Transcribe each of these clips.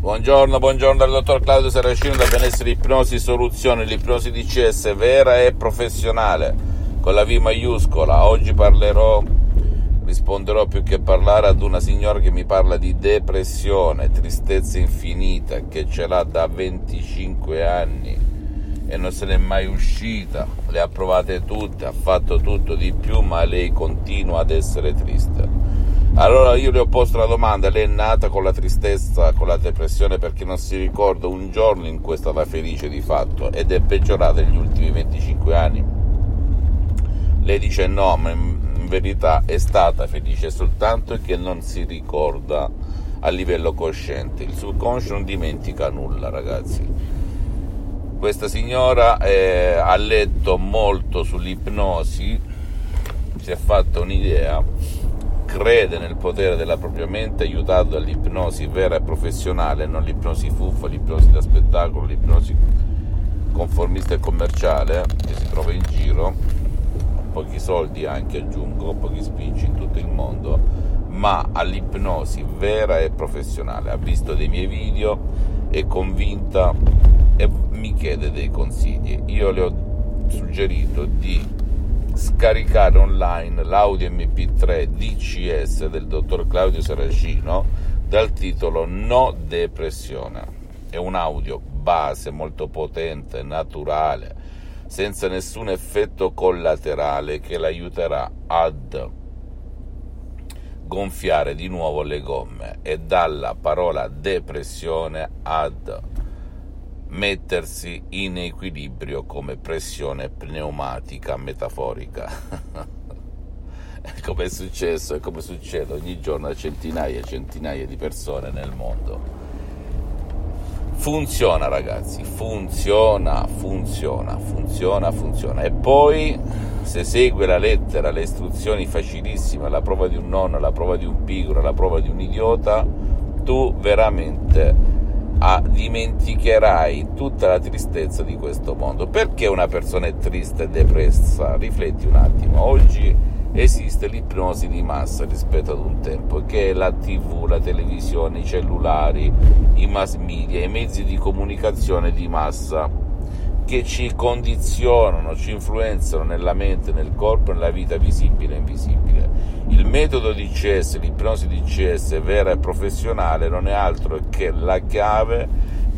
Buongiorno, buongiorno dal dottor Claudio Saracino da Benessere Ipnosi Soluzioni, l'ipnosi DCS vera e professionale con la V maiuscola. Oggi parlerò, risponderò più che parlare ad una signora che mi parla di depressione, tristezza infinita, che ce l'ha da 25 anni e non se n'è mai uscita, le ha provate tutte, ha fatto tutto di più, ma lei continua ad essere triste. Allora io le ho posto la domanda, lei è nata con la tristezza, con la depressione perché non si ricorda un giorno in cui è stata felice di fatto ed è peggiorata negli ultimi 25 anni? Lei dice no, ma in verità è stata felice soltanto che non si ricorda a livello cosciente. Il subconscio non dimentica nulla, ragazzi. Questa signora eh, ha letto molto sull'ipnosi, si è fatta un'idea crede nel potere della propria mente aiutato dall'ipnosi vera e professionale, non l'ipnosi fuffa, l'ipnosi da spettacolo, l'ipnosi conformista e commerciale che si trova in giro, pochi soldi anche aggiungo, pochi spicci in tutto il mondo, ma all'ipnosi vera e professionale. Ha visto dei miei video, è convinta e mi chiede dei consigli. Io le ho suggerito di scaricare online l'audio MP3 DCS del dottor Claudio Saracino dal titolo No Depressione. È un audio base molto potente, naturale, senza nessun effetto collaterale che l'aiuterà ad gonfiare di nuovo le gomme e dalla parola depressione ad mettersi in equilibrio come pressione pneumatica metaforica. come è successo e come succede ogni giorno a centinaia e centinaia di persone nel mondo. Funziona ragazzi, funziona, funziona, funziona, funziona. E poi se segue la lettera, le istruzioni facilissime, la prova di un nonno, la prova di un pigro, la prova di un idiota, tu veramente ah, dimenticherai tutta la tristezza di questo mondo. Perché una persona è triste e depressa? Rifletti un attimo. Oggi esiste l'ipnosi di massa rispetto ad un tempo, che è la tv, la televisione, i cellulari, i mass media, i mezzi di comunicazione di massa che ci condizionano, ci influenzano nella mente, nel corpo, nella vita visibile e invisibile. Il metodo di CS, l'ipnosi di CS vera e professionale non è altro che la chiave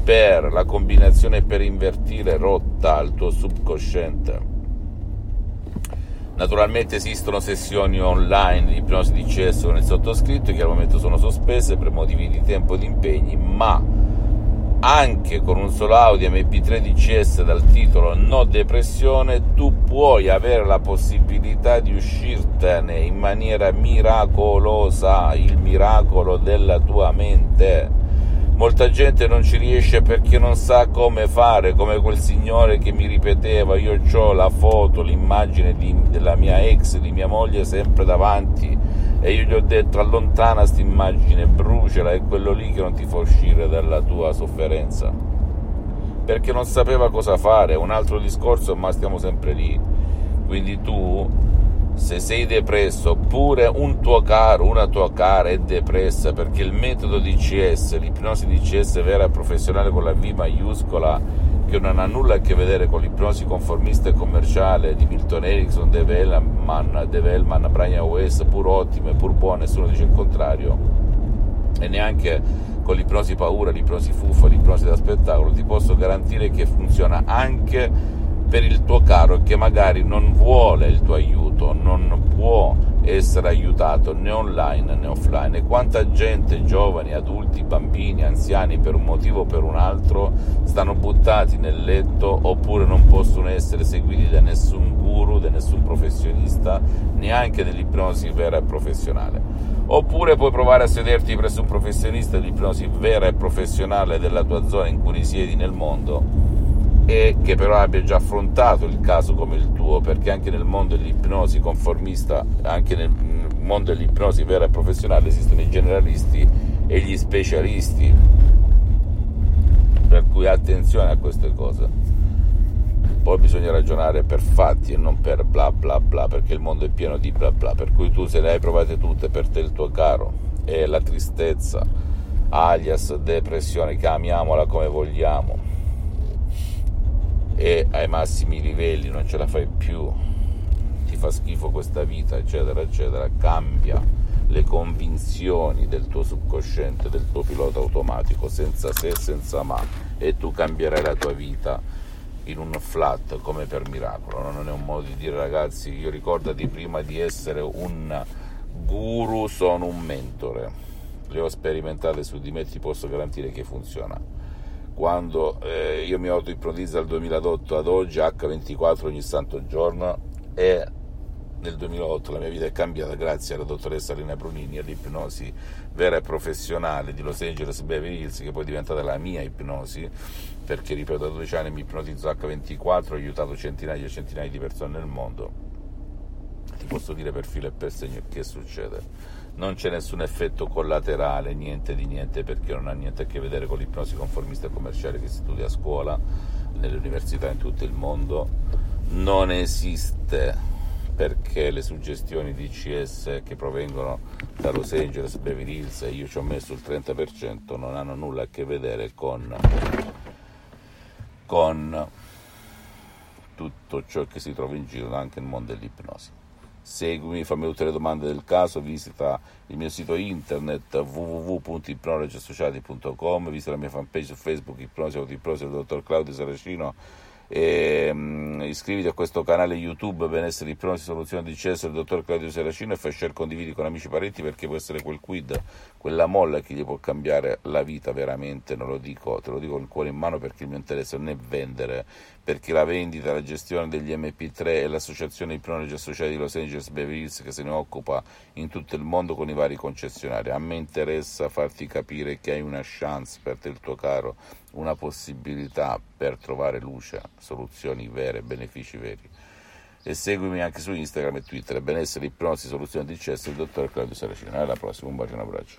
per la combinazione per invertire rotta al tuo subconsciente. Naturalmente esistono sessioni online di ipnosi di CS con il sottoscritto che al momento sono sospese per motivi di tempo e di impegni, ma anche con un solo audio MP3 DCS dal titolo No depressione, tu puoi avere la possibilità di uscirtene in maniera miracolosa, il miracolo della tua mente. Molta gente non ci riesce perché non sa come fare, come quel signore che mi ripeteva, io ho la foto, l'immagine di, della mia ex, di mia moglie sempre davanti e io gli ho detto allontana questa immagine, bruciala, è quello lì che non ti fa uscire dalla tua sofferenza. Perché non sapeva cosa fare, un altro discorso, ma stiamo sempre lì. Quindi tu, se sei depresso, oppure un tuo caro, una tua cara è depressa, perché il metodo DCS, l'ipnosi DCS vera e professionale con la V maiuscola, che non ha nulla a che vedere con l'ipnosi conformista e commerciale di Milton Erickson, Dave Hellman, Dave Hellman Brian Weiss, pur ottime, pur buone, nessuno dice il contrario, e neanche con l'ipnosi paura, l'ipnosi fuffa, l'ipnosi da spettacolo, ti posso garantire che funziona anche per il tuo caro che magari non vuole il tuo aiuto, essere aiutato né online né offline e quanta gente, giovani, adulti, bambini, anziani per un motivo o per un altro stanno buttati nel letto oppure non possono essere seguiti da nessun guru, da nessun professionista, neanche dell'ipnosi vera e professionale. Oppure puoi provare a sederti presso un professionista di ipnosi vera e professionale della tua zona in cui risiedi nel mondo e che però abbia già affrontato il caso come il tuo, perché anche nel mondo dell'ipnosi conformista, anche nel mondo dell'ipnosi vera e professionale esistono i generalisti e gli specialisti. Per cui attenzione a queste cose. Poi bisogna ragionare per fatti e non per bla bla bla, perché il mondo è pieno di bla bla, per cui tu se le hai provate tutte per te il tuo caro e la tristezza, alias depressione, chiamiamola come vogliamo, e ai massimi livelli non ce la fai più, ti fa schifo questa vita, eccetera, eccetera, cambia le convinzioni del tuo subconsciente, del tuo pilota automatico, senza se, senza ma, e tu cambierai la tua vita in un flat come per miracolo, non è un modo di dire ragazzi, io ricordati prima di essere un guru, sono un mentore, le ho sperimentate su di me, ti posso garantire che funziona. Quando eh, io mi auto-ipnotizzo dal 2008 ad oggi, H24 ogni santo giorno, e nel 2008 la mia vita è cambiata grazie alla dottoressa Lina Brunini all'ipnosi vera e professionale di Los Angeles Beverly Hills che poi è diventata la mia ipnosi perché ripeto da 12 anni mi ipnotizzo H24 ho aiutato centinaia e centinaia di persone nel mondo ti posso dire per filo e per segno che succede non c'è nessun effetto collaterale niente di niente perché non ha niente a che vedere con l'ipnosi conformista commerciale che si studia a scuola nelle università in tutto il mondo non esiste perché le suggestioni di CS che provengono da Los Angeles, Beverly Hills e io ci ho messo il 30% non hanno nulla a che vedere con, con tutto ciò che si trova in giro anche nel mondo dell'ipnosi. Seguimi, fammi tutte le domande del caso, visita il mio sito internet www.ipnologiassociati.com, visita la mia fanpage su Facebook Ipnosi Autoipnosi del dottor Claudio Saracino e, um, iscriviti a questo canale YouTube Benessere Ipnosi Soluzione di Cesso del dottor Claudio Seracino e fai share condividi con amici e parenti perché può essere quel quid, quella molla che gli può cambiare la vita veramente, non lo dico, te lo dico con il cuore in mano perché il mio interesse non è vendere, perché la vendita, la gestione degli MP3 e l'associazione Ipnologi Associati di Los Angeles Beverly Hills che se ne occupa in tutto il mondo con i vari concessionari. A me interessa farti capire che hai una chance per te il tuo caro una possibilità per trovare luce, soluzioni vere, benefici veri. E seguimi anche su Instagram e Twitter, benessere, ipnosi, soluzioni di cesso, il dottor Claudio Saracino. Alla prossima, un bacio e un abbraccio.